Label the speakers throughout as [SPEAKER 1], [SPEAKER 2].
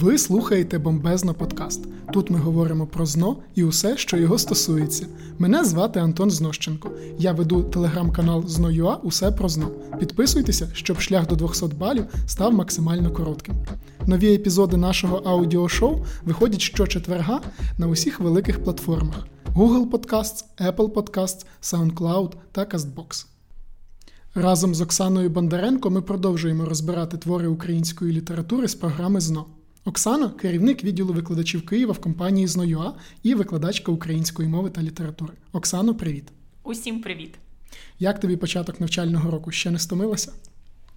[SPEAKER 1] Ви слухаєте Бомбезно подкаст. Тут ми говоримо про ЗНО і усе, що його стосується. Мене звати Антон Знощенко. Я веду телеграм-канал ЗНОЮА Усе про ЗНО. Підписуйтеся, щоб шлях до 200 балів став максимально коротким. Нові епізоди нашого аудіошоу виходять щочетверга на усіх великих платформах: Google Podcasts, Apple Podcasts, SoundCloud та CastBox. Разом з Оксаною Бондаренко ми продовжуємо розбирати твори української літератури з програми ЗНО. Оксана керівник відділу викладачів Києва в компанії ЗНОЮА і викладачка української мови та літератури. Оксано, привіт.
[SPEAKER 2] Усім привіт.
[SPEAKER 1] Як тобі початок навчального року? Ще не стомилася?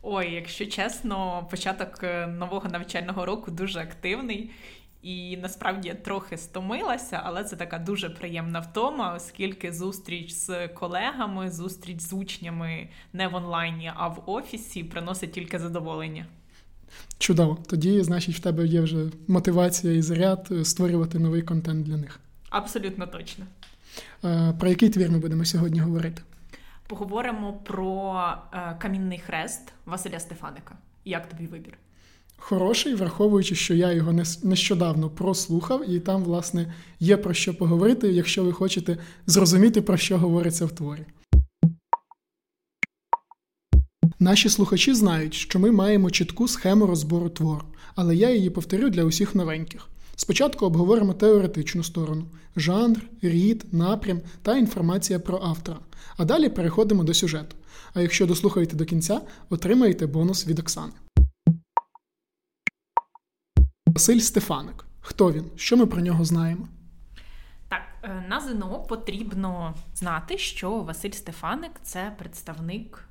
[SPEAKER 2] Ой, якщо чесно, початок е, нового навчального року дуже активний. І насправді я трохи стомилася, але це така дуже приємна втома, оскільки зустріч з колегами, зустріч з учнями не в онлайні, а в офісі приносить тільки задоволення.
[SPEAKER 1] Чудово. Тоді, значить, в тебе є вже мотивація і заряд е, створювати новий контент для них.
[SPEAKER 2] Абсолютно точно.
[SPEAKER 1] Е, про який твір ми будемо сьогодні говорити?
[SPEAKER 2] Поговоримо про е, камінний хрест Василя Стефаника. Як тобі вибір?
[SPEAKER 1] Хороший, враховуючи, що я його нещодавно прослухав, і там, власне, є про що поговорити, якщо ви хочете зрозуміти, про що говориться в творі. Наші слухачі знають, що ми маємо чітку схему розбору твору, але я її повторю для усіх новеньких. Спочатку обговоримо теоретичну сторону жанр, рід, напрям та інформація про автора. А далі переходимо до сюжету. А якщо дослухаєте до кінця, отримаєте бонус від Оксани. Василь Стефаник. Хто він? Що ми про нього знаємо?
[SPEAKER 2] Так, е, на ЗНО потрібно знати, що Василь Стефаник це представник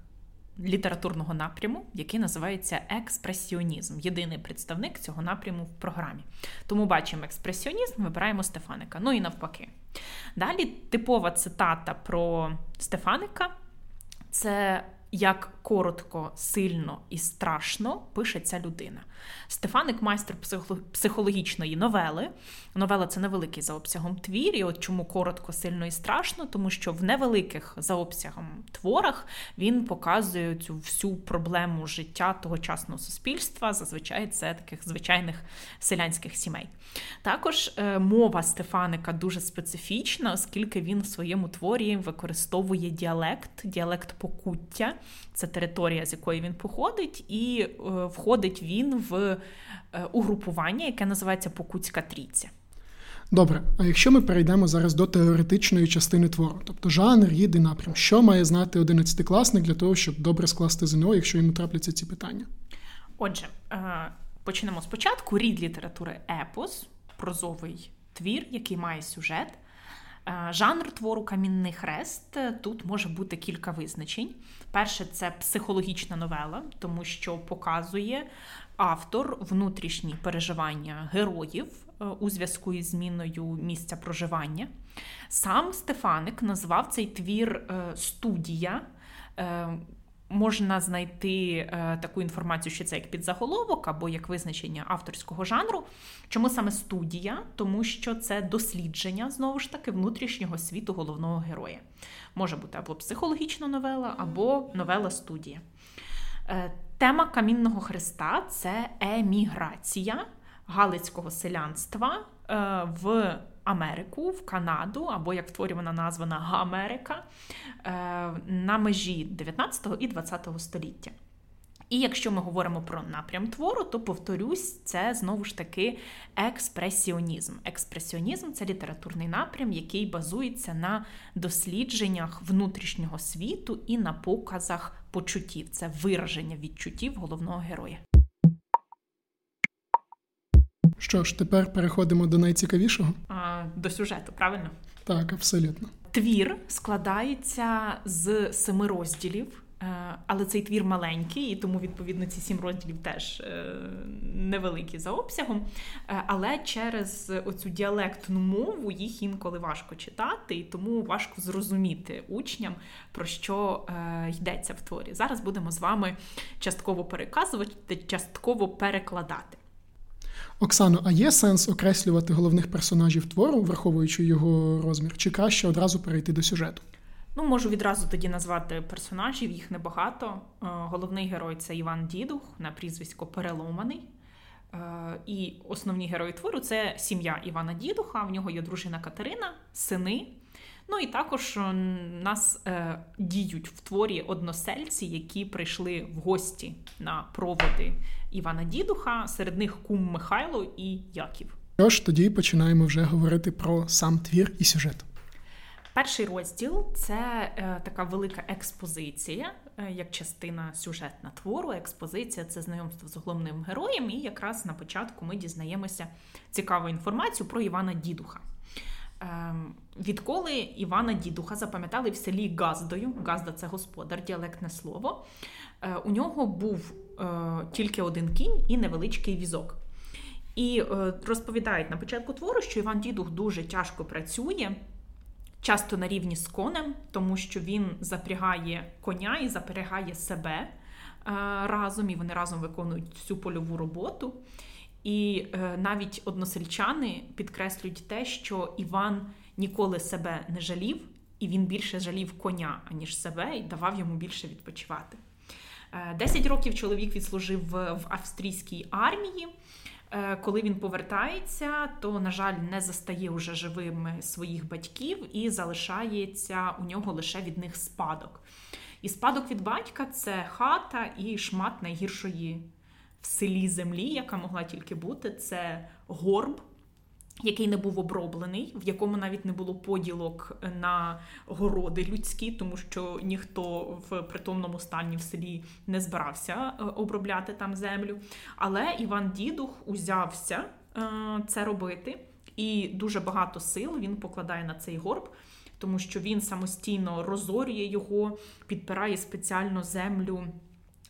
[SPEAKER 2] літературного напряму, який називається експресіонізм. Єдиний представник цього напряму в програмі. Тому бачимо експресіонізм, вибираємо Стефаника. Ну і навпаки. Далі типова цитата про Стефаника це як коротко, сильно і страшно пише ця людина. Стефаник майстер психологічної новели. Новела це невеликий за обсягом твір. І от чому коротко, сильно і страшно, тому що в невеликих за обсягом творах він показує цю всю проблему життя тогочасного суспільства. Зазвичай це таких звичайних селянських сімей. Також е, мова Стефаника дуже специфічна, оскільки він в своєму творі використовує діалект, діалект покуття, це територія, з якої він походить, і е, входить він в е, угрупування, яке називається Покутська трійця.
[SPEAKER 1] Добре, а якщо ми перейдемо зараз до теоретичної частини твору, тобто жанр, їди напрям, що має знати одинадцятикласник для того, щоб добре скласти ЗНО, якщо йому трапляться ці питання?
[SPEAKER 2] Отже, Почнемо спочатку. Рід літератури епос, прозовий твір, який має сюжет. Е, жанр твору Камінний хрест. Тут може бути кілька визначень. Перше, це психологічна новела, тому що показує автор внутрішні переживання героїв е, у зв'язку із зміною місця проживання. Сам Стефаник назвав цей твір е, студія можна знайти е, таку інформацію, що це як підзаголовок або як визначення авторського жанру. Чому саме студія? Тому що це дослідження знову ж таки внутрішнього світу головного героя. Може бути або психологічна новела, або новела студія. Е, тема камінного хреста це еміграція галицького селянства е, в Америку, в Канаду, або як в вона названа Америка е, на межі 19 і 20 століття. І якщо ми говоримо про напрям твору, то повторюсь, це знову ж таки експресіонізм. Експресіонізм це літературний напрям, який базується на дослідженнях внутрішнього світу і на показах почуттів. Це вираження відчуттів головного героя.
[SPEAKER 1] Що ж, тепер переходимо до найцікавішого.
[SPEAKER 2] А, До сюжету, правильно?
[SPEAKER 1] Так, абсолютно.
[SPEAKER 2] Твір складається з семи розділів. Е, але цей твір маленький, і тому, відповідно, ці сім розділів теж е, невеликі за обсягом. Е, але через оцю діалектну мову їх інколи важко читати, і тому важко зрозуміти учням, про що йдеться в творі. Зараз будемо з вами частково переказувати, частково перекладати.
[SPEAKER 1] Оксано, а є сенс окреслювати головних персонажів твору, враховуючи його розмір, чи краще одразу перейти до сюжету?
[SPEAKER 2] Ну, можу відразу тоді назвати персонажів, їх небагато. Е, головний герой це Іван Дідух на прізвисько Переломаний. І основні герої твору це сім'я Івана Дідуха. В нього є дружина Катерина, сини. Ну і також нас е, діють в творі односельці, які прийшли в гості на проводи Івана Дідуха. Серед них кум Михайло і Яків.
[SPEAKER 1] Тож тоді починаємо вже говорити про сам твір і сюжет.
[SPEAKER 2] Перший розділ це е, така велика експозиція, е, як частина сюжетна твору. Експозиція це знайомство з головним героєм, і якраз на початку ми дізнаємося цікаву інформацію про Івана Дідуха. Е, відколи Івана Дідуха запам'ятали в селі Газдою, Газда це господар, діалектне слово. Е, у нього був тільки один кінь і невеличкий візок. І е, розповідають на початку твору, що Іван Дідух дуже тяжко працює часто на рівні з конем, тому що він запрягає коня і запрягає себе е, разом, і вони разом виконують всю польову роботу. І е, навіть односельчани підкреслюють те, що Іван ніколи себе не жалів, і він більше жалів коня, аніж себе, і давав йому більше відпочивати. Е, десять років чоловік відслужив в австрійській армії. Е, коли він повертається, то, на жаль, не застає уже живими своїх батьків і залишається у нього лише від них спадок. І спадок від батька це хата і шмат найгіршої в селі землі, яка могла тільки бути. Це горб, який не був оброблений, в якому навіть не було поділок на городи людські, тому що ніхто в притомному стані в селі не збирався е, обробляти там землю. Але Іван Дідух узявся е, це робити, і дуже багато сил він покладає на цей горб. Тому що він самостійно розорює його, підпирає спеціально землю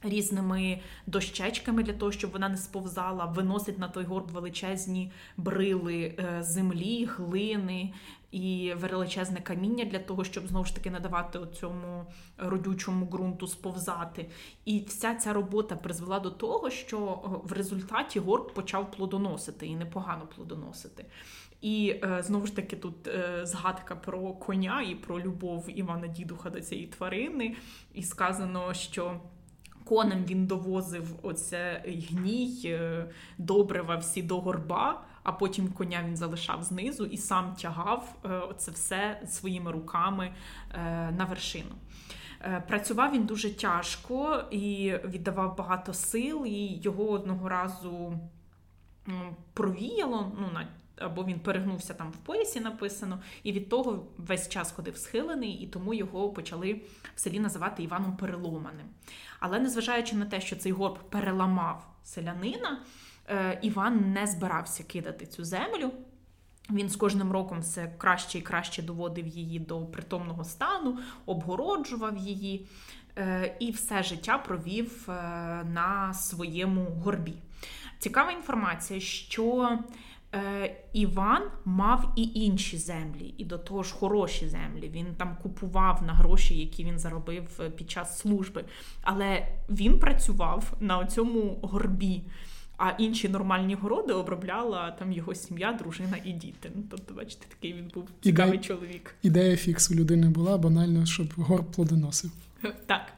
[SPEAKER 2] різними дощечками для того, щоб вона не сповзала, виносить на той горб величезні брили е, землі, глини і величезне каміння для того, щоб знову ж таки надавати цьому родючому ґрунту сповзати. І вся ця робота призвела до того, що е, в результаті горб почав плодоносити і непогано плодоносити. І е, знову ж таки тут згадка про коня і про любов Івана Дідуха до цієї тварини, і сказано, що конем він довозив оце гній, е, добрива всі до горба, а потім коня він залишав знизу і сам тягав е, це все своїми руками е, на вершину. Працював він дуже тяжко і віддавав багато сил, і його одного разу провіяло. ну, або він перегнувся там в поясі, написано, і від того весь час ходив схилений, і тому його почали в селі називати Іваном Переломаним. Але незважаючи на те, що цей горб переламав селянина, е, Іван не збирався кидати цю землю. Він з кожним роком все краще і краще доводив її до притомного стану, обгороджував її е, і все життя провів е, на своєму горбі. Цікава інформація, що Іван мав і інші землі, і до того ж хороші землі. Він там купував на гроші, які він заробив е, під час служби. Але він працював на цьому горбі. А інші нормальні городи обробляла там його сім'я, дружина і діти. Ну, Тобто, бачите, такий він був цікавий Ідея, чоловік.
[SPEAKER 1] Ідея фікс у людини була банально, щоб горб плодоносив.
[SPEAKER 2] Так.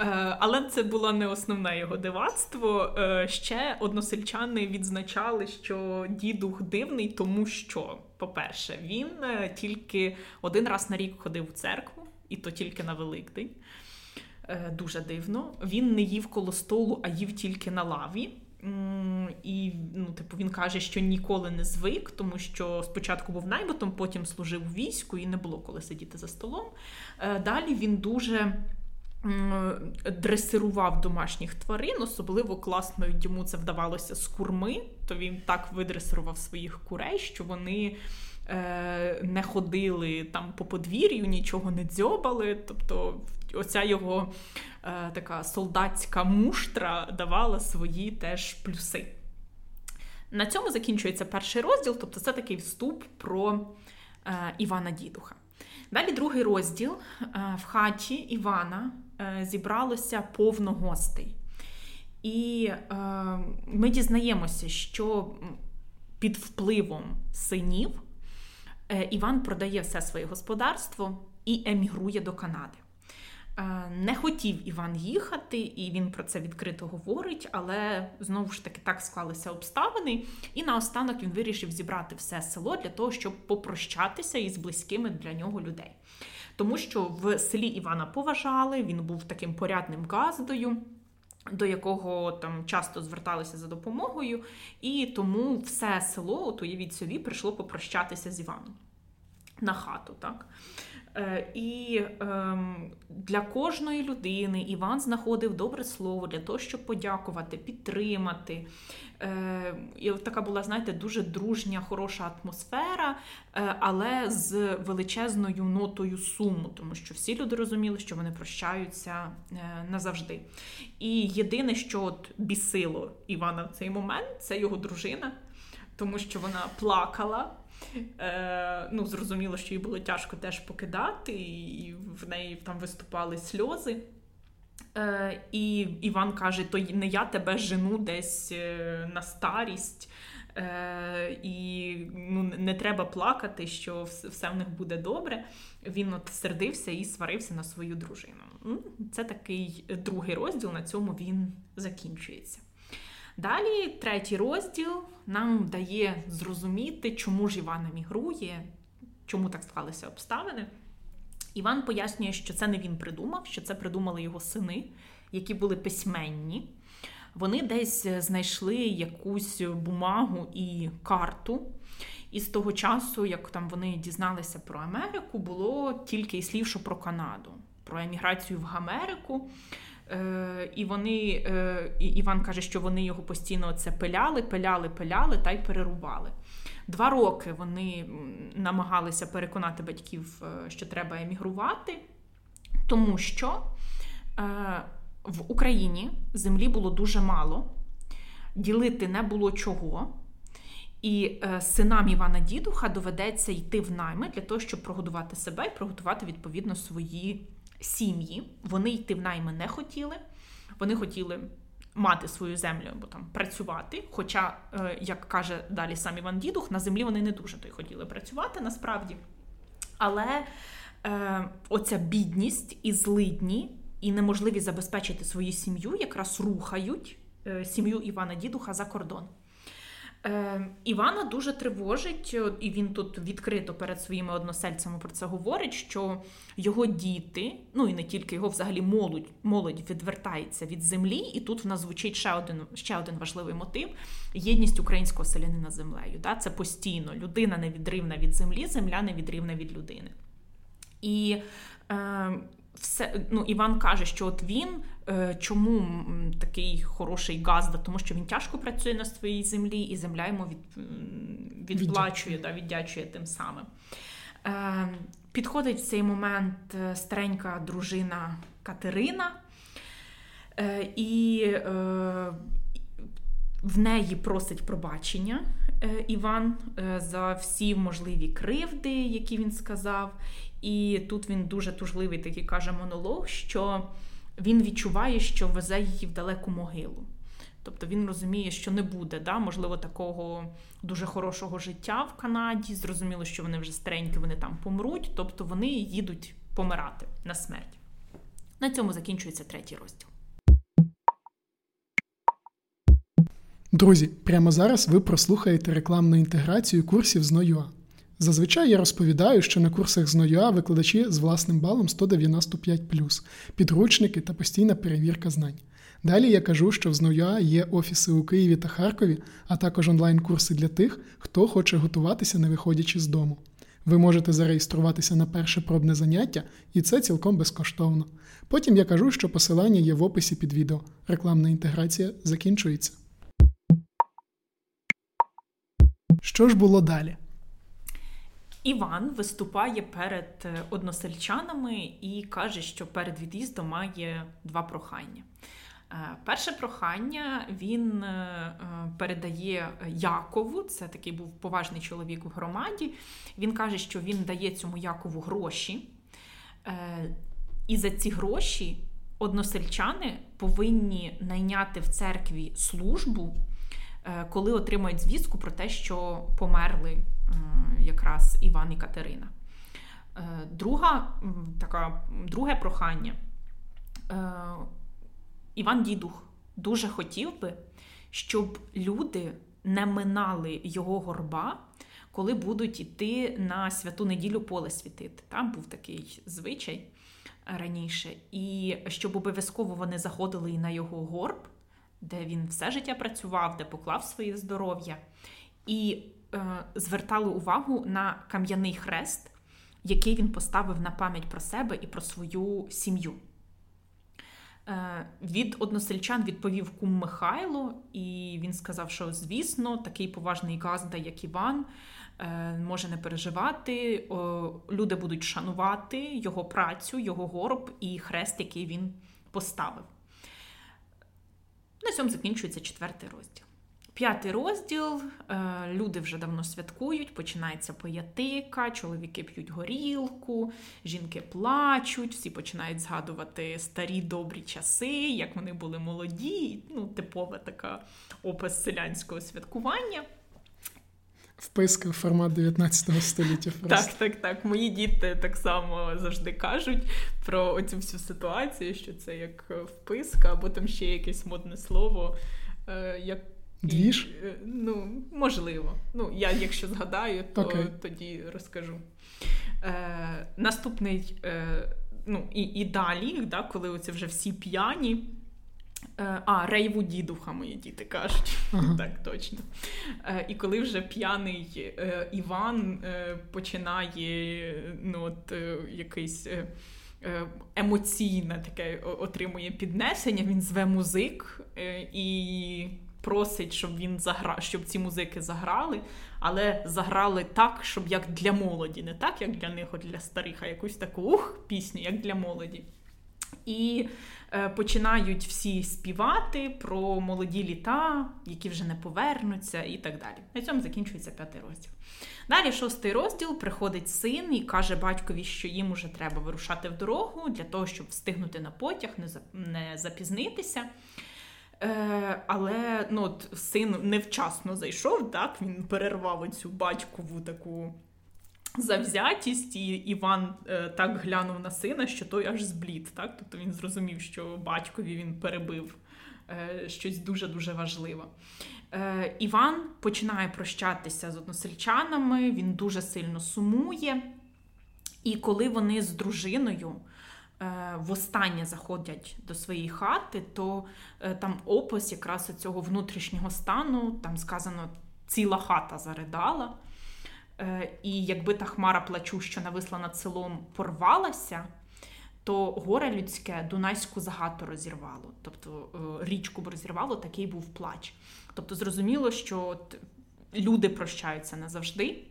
[SPEAKER 2] Е, але це було не основне його дивацтво. Е, ще односельчани відзначали, що дідух дивний, тому що, по-перше, він е, тільки один раз на рік ходив в церкву, і то тільки на Великдень. Дуже дивно. Він не їв коло столу, а їв тільки на лаві. І ну, типу, він каже, що ніколи не звик, тому що спочатку був найботом, потім служив у війську і не було коли сидіти за столом. Далі він дуже дресирував домашніх тварин, особливо класно йому це вдавалося з курми, то він так видресирував своїх курей, що вони е, не ходили там по подвір'ю, нічого не дзьобали. Тобто оця його е, така солдатська муштра давала свої теж плюси. На цьому закінчується перший розділ, тобто це такий вступ про е, Івана Дідуха. Далі другий розділ е, в хаті Івана Е, зібралося повно гостей. І е, ми дізнаємося, що під впливом синів е, Іван продає все своє господарство і емігрує до Канади. Не хотів Іван їхати, і він про це відкрито говорить, але знову ж таки так склалися обставини. І наостанок він вирішив зібрати все село для того, щоб попрощатися із близькими для нього людей. Тому що в селі Івана поважали, він був таким порядним газдою. До якого там часто зверталися за допомогою, і тому все село, от уявіть собі, прийшло попрощатися з Іваном на хату. так. Е, і ем, для кожної людини Іван знаходив добре слово для того, щоб подякувати, підтримати. Е, і от така була, знаєте, дуже дружня, хороша атмосфера, е, але з величезною нотою суму, тому що всі люди розуміли, що вони прощаються назавжди. І єдине, що от бісило Івана в цей момент, це його дружина, тому що вона плакала. Е, Ну, Зрозуміло, що їй було тяжко теж покидати, і в неї там виступали сльози. Е, І Іван каже: то не я тебе жену десь е, на старість, е, і ну, не треба плакати, що все в них буде добре. Він от сердився і сварився на свою дружину. Це такий другий розділ, на цьому він закінчується. Далі третій розділ нам дає зрозуміти, чому ж Іван емігрує, чому так склалися обставини. Іван пояснює, що це не він придумав, що це придумали його сини, які були письменні. Вони десь знайшли якусь бумагу і карту. І з того часу, як там вони дізналися про Америку, було тільки і слів, що про Канаду, про еміграцію в Америку. Е, І вони, е, Іван каже, що вони його постійно це пиляли, пиляли, пиляли та й перерубали. Два роки вони намагалися переконати батьків, е, що треба емігрувати, тому що е, в Україні землі було дуже мало, ділити не було чого. І е, синам Івана Дідуха доведеться йти в найми для того, щоб прогодувати себе і приготувати відповідно свої сім'ї. Вони йти в найми не хотіли. Вони хотіли мати свою землю або там працювати. Хоча, е, як каже далі сам Іван Дідух, на землі вони не дуже то й хотіли працювати насправді. Але е, оця бідність і злидні, і неможливість забезпечити свою сім'ю якраз рухають е, сім'ю Івана Дідуха за кордон. Е, Івана дуже тривожить, і він тут відкрито перед своїми односельцями про це говорить, що його діти, ну і не тільки його, взагалі молодь молодь відвертається від землі, і тут в нас звучить ще один ще один важливий мотив єдність українського селянина з землею. Да? Це постійно людина невідривна від землі, земля невідривна від людини. І е, все ну Іван каже, що от він е, чому такий хороший газда, тому що він тяжко працює на своїй землі, і земля йому від, відплачує, да, віддячує тим самим. Е, Підходить в цей момент е, старенька дружина Катерина, е, і е, в неї просить пробачення е, Іван е, за всі можливі кривди, які він сказав. І тут він дуже тужливий такий каже монолог, що він відчуває, що везе її в далеку могилу. Тобто він розуміє, що не буде, да, можливо, такого дуже хорошого життя в Канаді. Зрозуміло, що вони вже старенькі, вони там помруть, тобто вони їдуть помирати на смерть. На цьому закінчується третій розділ.
[SPEAKER 1] Друзі, прямо зараз ви прослухаєте рекламну інтеграцію курсів з NoUA. Зазвичай я розповідаю, що на курсах з НОЮА викладачі з власним балом 195, підручники та постійна перевірка знань. Далі я кажу, що в ЗНОЮА є офіси у Києві та Харкові, а також онлайн-курси для тих, хто хоче готуватися, не виходячи з дому. Ви можете зареєструватися на перше пробне заняття, і це цілком безкоштовно. Потім я кажу, що посилання є в описі під відео. Рекламна інтеграція закінчується. Що ж було далі?
[SPEAKER 2] Іван виступає перед е, односельчанами і каже, що перед від'їздом має два прохання. Е, перше прохання він е, передає Якову, це такий був поважний чоловік в громаді. Він каже, що він дає цьому Якову гроші, і за ці гроші односельчани повинні найняти в церкві службу, коли отримають звістку про те, що померли якраз Іван і Катерина. Е, друга, така, Друге прохання Е, Іван Дідух дуже хотів би, щоб люди не минали його горба, коли будуть йти на святу неділю поле світити. Там був такий звичай раніше. І щоб обов'язково вони заходили і на його горб, де він все життя працював, де поклав своє здоров'я, і е, звертали увагу на кам'яний хрест, який він поставив на пам'ять про себе і про свою сім'ю. Е, від односельчан відповів кум Михайло, і він сказав, що звісно, такий поважний газда, як Іван, е, може не переживати. Люди будуть шанувати його працю, його горб і хрест, який він поставив. На цьому закінчується четвертий розділ. П'ятий розділ. Е, люди вже давно святкують, починається поятика, чоловіки п'ють горілку, жінки плачуть, всі починають згадувати старі добрі часи, як вони були молоді. Ну, типова така опис селянського святкування.
[SPEAKER 1] Вписка в формат 19 століття.
[SPEAKER 2] Просто. Так, так, так. Мої діти так само завжди кажуть про оцю всю ситуацію, що це як вписка, або там ще якесь модне слово. Е, як
[SPEAKER 1] Двіж?
[SPEAKER 2] Е, ну, можливо. Ну, я, якщо згадаю, то okay. тоді розкажу. Е, Наступний, е, ну, і і далі, да, коли оце вже всі п'яні. Е, а, рейву дідуха, мої діти кажуть. Ага. Так, точно. Е, І коли вже п'яний е, Іван е, починає ну, от, якийсь. Емоційне таке отримує піднесення, він зве музик і просить, щоб він заграв, щоб ці музики заграли, але заграли так, щоб як для молоді, не так, як для них, а для старих, а якусь таку ух, пісню, як для молоді. І е, починають всі співати про молоді літа, які вже не повернуться, і так далі. На цьому закінчується п'ятий розділ. Далі, шостий розділ, приходить син і каже батькові, що їм уже треба вирушати в дорогу для того, щоб встигнути на потяг, не запізнитися. Е, Але ну, от, син невчасно зайшов, так він перервав оцю батькову таку завзятість, і Іван е, так глянув на сина, що той аж зблід. Так? Тобто він зрозумів, що батькові він перебив е, щось дуже-дуже важливе. Е, Іван починає прощатися з односельчанами, він дуже сильно сумує. І коли вони з дружиною востаннє заходять до своєї хати, то е, там опис якраз цього внутрішнього стану, там сказано, ціла хата заридала. Е, і якби та хмара плачу, що нависла над селом, порвалася, то горе людське Дунайську загату розірвало. Тобто річку б розірвало, такий був плач. Тобто, зрозуміло, що люди прощаються назавжди.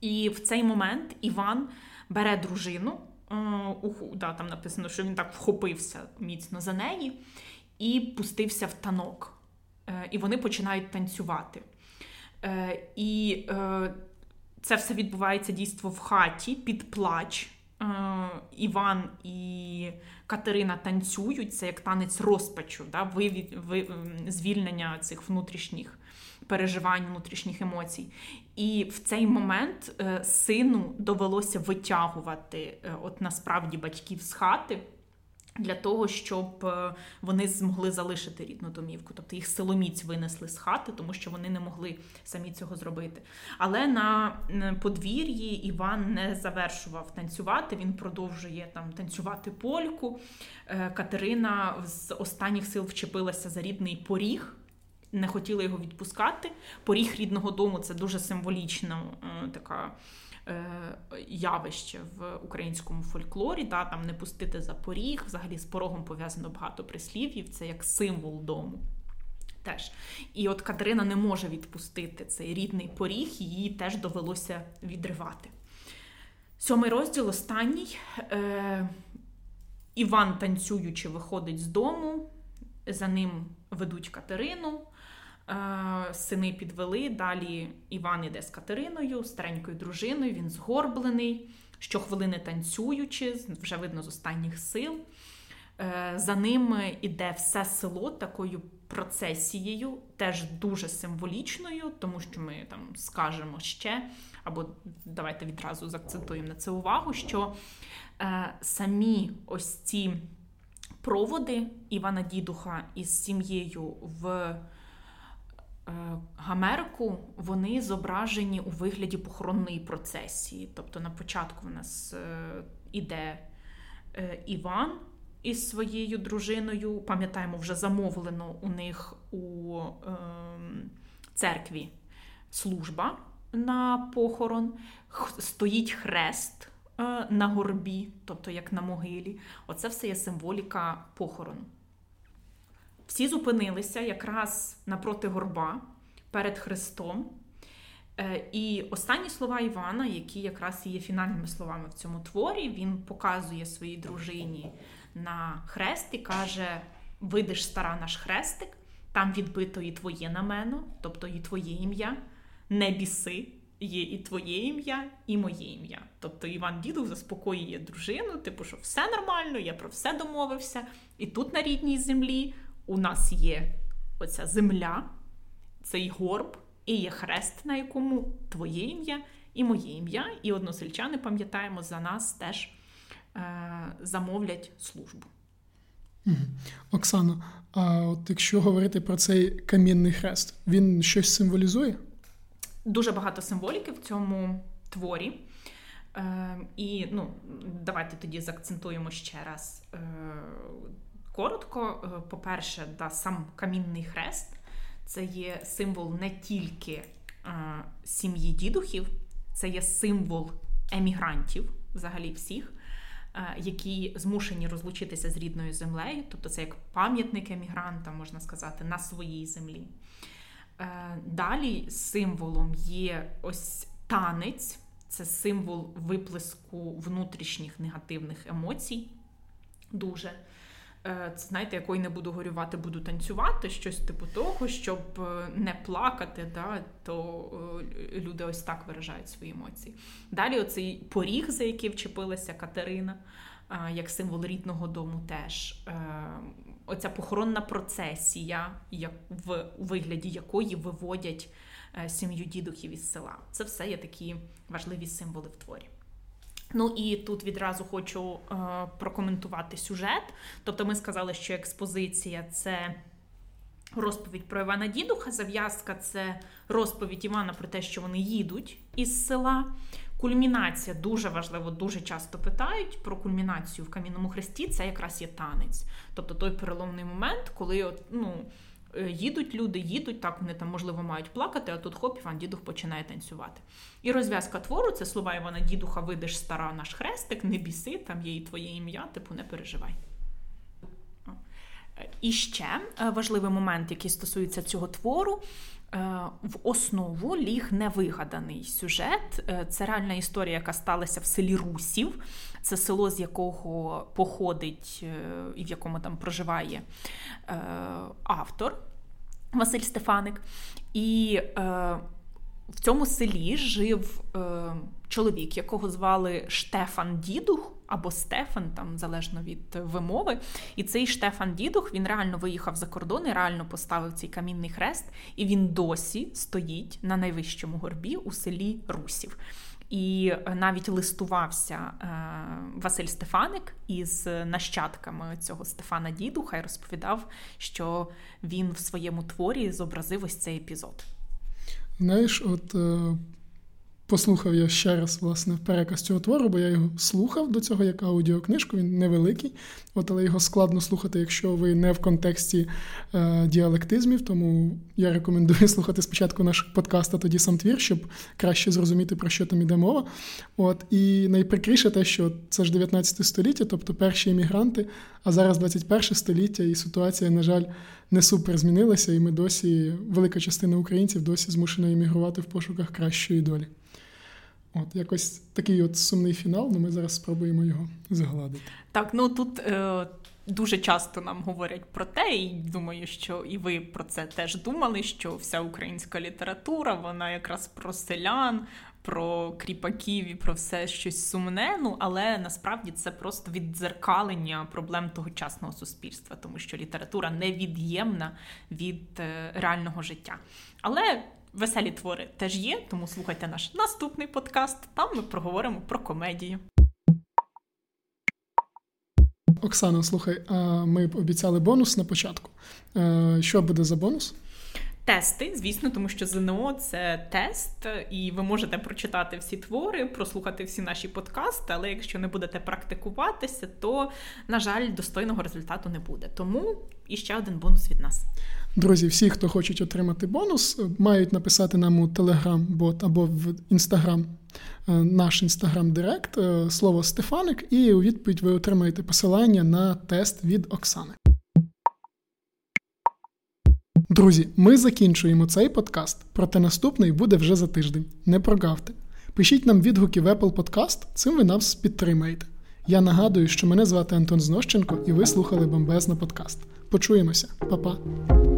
[SPEAKER 2] І в цей момент Іван бере дружину. Е, уху, да, там написано, що він так вхопився міцно за неї і пустився в танок. Е, і вони починають танцювати. Е, і це все відбувається дійство в хаті під плач. Іван і Катерина танцюють, це як танець розпачу, да, ви, звільнення цих внутрішніх переживань, внутрішніх емоцій. І в цей момент е, сину довелося витягувати е, от насправді батьків з хати. Для того, щоб е, вони змогли залишити рідну домівку, тобто їх силоміць винесли з хати, тому що вони не могли самі цього зробити. Але на подвір'ї Іван не завершував танцювати. Він продовжує там танцювати польку. Катерина з останніх сил вчепилася за рідний поріг не хотіли його відпускати. Поріг рідного дому це дуже символічна е, така. Е, явище в українському фольклорі, да, там не пустити за поріг, взагалі з порогом пов'язано багато прислів'їв, це як символ дому. Теж. І от Катерина не може відпустити цей рідний поріг, її теж довелося відривати. Сьомий розділ останній. Е, Іван, танцюючи, виходить з дому, за ним ведуть Катерину. Е, сини підвели. Далі Іван іде з Катериною, старенькою дружиною, він згорблений, щохвилини танцюючи, вже видно з останніх сил. Е, за ним іде все село такою процесією, теж дуже символічною, тому що ми там скажемо ще, або давайте відразу закцентуємо на це увагу, що е, самі ось ці Проводи Івана Дідуха із сім'єю в Гамерку вони зображені у вигляді похоронної процесії. Тобто на початку в нас е, іде е, Іван із своєю дружиною. Пам'ятаємо, вже замовлено у них у церкві служба на похорон, стоїть хрест. Е, на горбі, тобто як на могилі. Оце все є символіка похорону. Всі зупинилися якраз напроти горба перед Христом. Е, і останні слова Івана, які якраз є фінальними словами в цьому творі, він показує своїй дружині на хрест і каже: Видиш стара наш хрестик, там відбито і твоє намено, тобто і твоє ім'я, не біси є і твоє ім'я, і моє ім'я. Тобто Іван Дідов заспокоює дружину, типу, що все нормально, я про все домовився. І тут на рідній землі у нас є оця земля, цей горб, і є хрест, на якому твоє ім'я і моє ім'я. І односельчани, пам'ятаємо, за нас теж е- замовлять службу.
[SPEAKER 1] Оксано, а от якщо говорити про цей камінний хрест, він щось символізує?
[SPEAKER 2] Дуже багато символіки в цьому творі. Е, І ну, давайте тоді заакцентуємо ще раз е, коротко. Е, по-перше, да, сам камінний хрест це є символ не тільки е, сім'ї дідухів, це є символ емігрантів, взагалі всіх, е, які змушені розлучитися з рідною землею, тобто це як пам'ятник емігрантам, можна сказати, на своїй землі. Далі символом є ось танець, це символ виплеску внутрішніх негативних емоцій. Дуже. Е, знаєте, якої не буду горювати, буду танцювати, щось типу того, щоб е, не плакати, да, то люди ось так виражають свої емоції. Далі оцей поріг, за який вчепилася Катерина, як символ рідного дому, теж оця похоронна процесія, в вигляді якої виводять е, сім'ю дідухів із села. Це все є такі важливі символи в творі. Ну і тут відразу хочу е, прокоментувати сюжет. Тобто, ми сказали, що експозиція це. Розповідь про Івана Дідуха, зав'язка це розповідь Івана про те, що вони їдуть із села. Кульмінація дуже важливо, дуже часто питають про кульмінацію в камінному хресті. Це якраз є танець. Тобто той переломний момент, коли от, ну, їдуть люди, їдуть, так вони там, можливо, мають плакати, а тут хоп, Іван Дідух починає танцювати. І розв'язка твору це слова Івана Дідуха, видиш стара наш хрестик, не біси, там є і твоє ім'я, типу не переживай. І ще е, важливий момент, який стосується цього твору, Е, в основу ліг невигаданий сюжет. Е, це реальна історія, яка сталася в селі Русів. Це село, з якого походить е, і в якому там проживає автор Василь Стефаник. І в цьому селі жив чоловік, якого звали Штефан Дідух або Стефан, там залежно від вимови. І цей Штефан Дідух він реально виїхав за кордон і реально поставив цей камінний хрест, і він досі стоїть на найвищому горбі у селі Русів. І навіть листувався е, Василь Стефаник із нащадками цього Стефана Дідуха і розповідав, що він в своєму творі зобразив ось цей епізод.
[SPEAKER 1] Знаєш, от е, Послухав я ще раз власне переказ цього твору, бо я його слухав до цього як аудіокнижку, він невеликий, от, але його складно слухати, якщо ви не в контексті е, діалектизмів. Тому я рекомендую слухати спочатку наш подкаст, а тоді сам твір, щоб краще зрозуміти, про що там іде мова. От, І найприкріше те, що це ж 19 століття, тобто перші емігранти, а зараз 21 століття, і ситуація, на жаль, не супер змінилася, і ми досі, велика частина українців досі змушена емігрувати в пошуках кращої долі. От якось такий от сумний фінал, але ми зараз спробуємо його згладити.
[SPEAKER 2] Так, ну тут е, дуже часто нам говорять про те, і думаю, що і ви про це теж думали, що вся українська література, вона якраз про селян, про кріпаків і про все щось сумне. Ну але насправді це просто віддзеркалення проблем тогочасного суспільства, тому що література невід'ємна від е, реального життя. Але веселі твори теж є, тому слухайте наш наступний подкаст. Там ми проговоримо про комедію.
[SPEAKER 1] Оксана, слухай, а ми обіцяли бонус на початку. Е, що буде за бонус?
[SPEAKER 2] Тести, звісно, тому що ЗНО це тест, і ви можете прочитати всі твори, прослухати всі наші подкасти, але якщо не будете практикуватися, то, на жаль, достойного результату не буде. Тому іще один бонус від нас.
[SPEAKER 1] Друзі, всі, хто хочуть отримати бонус, мають написати нам у Telegram-бот або в Instagram, е, наш Instagram Директ, е, слово Стефаник, і у відповідь ви отримаєте посилання на тест від Оксани. Друзі, ми закінчуємо цей подкаст, проте наступний буде вже за тиждень. Не прогавте. Пишіть нам відгуки в Apple Podcast, цим ви нас підтримаєте. Я нагадую, що мене звати Антон Знощенко, і ви слухали Бомбезна подкаст. Почуємося, Па-па!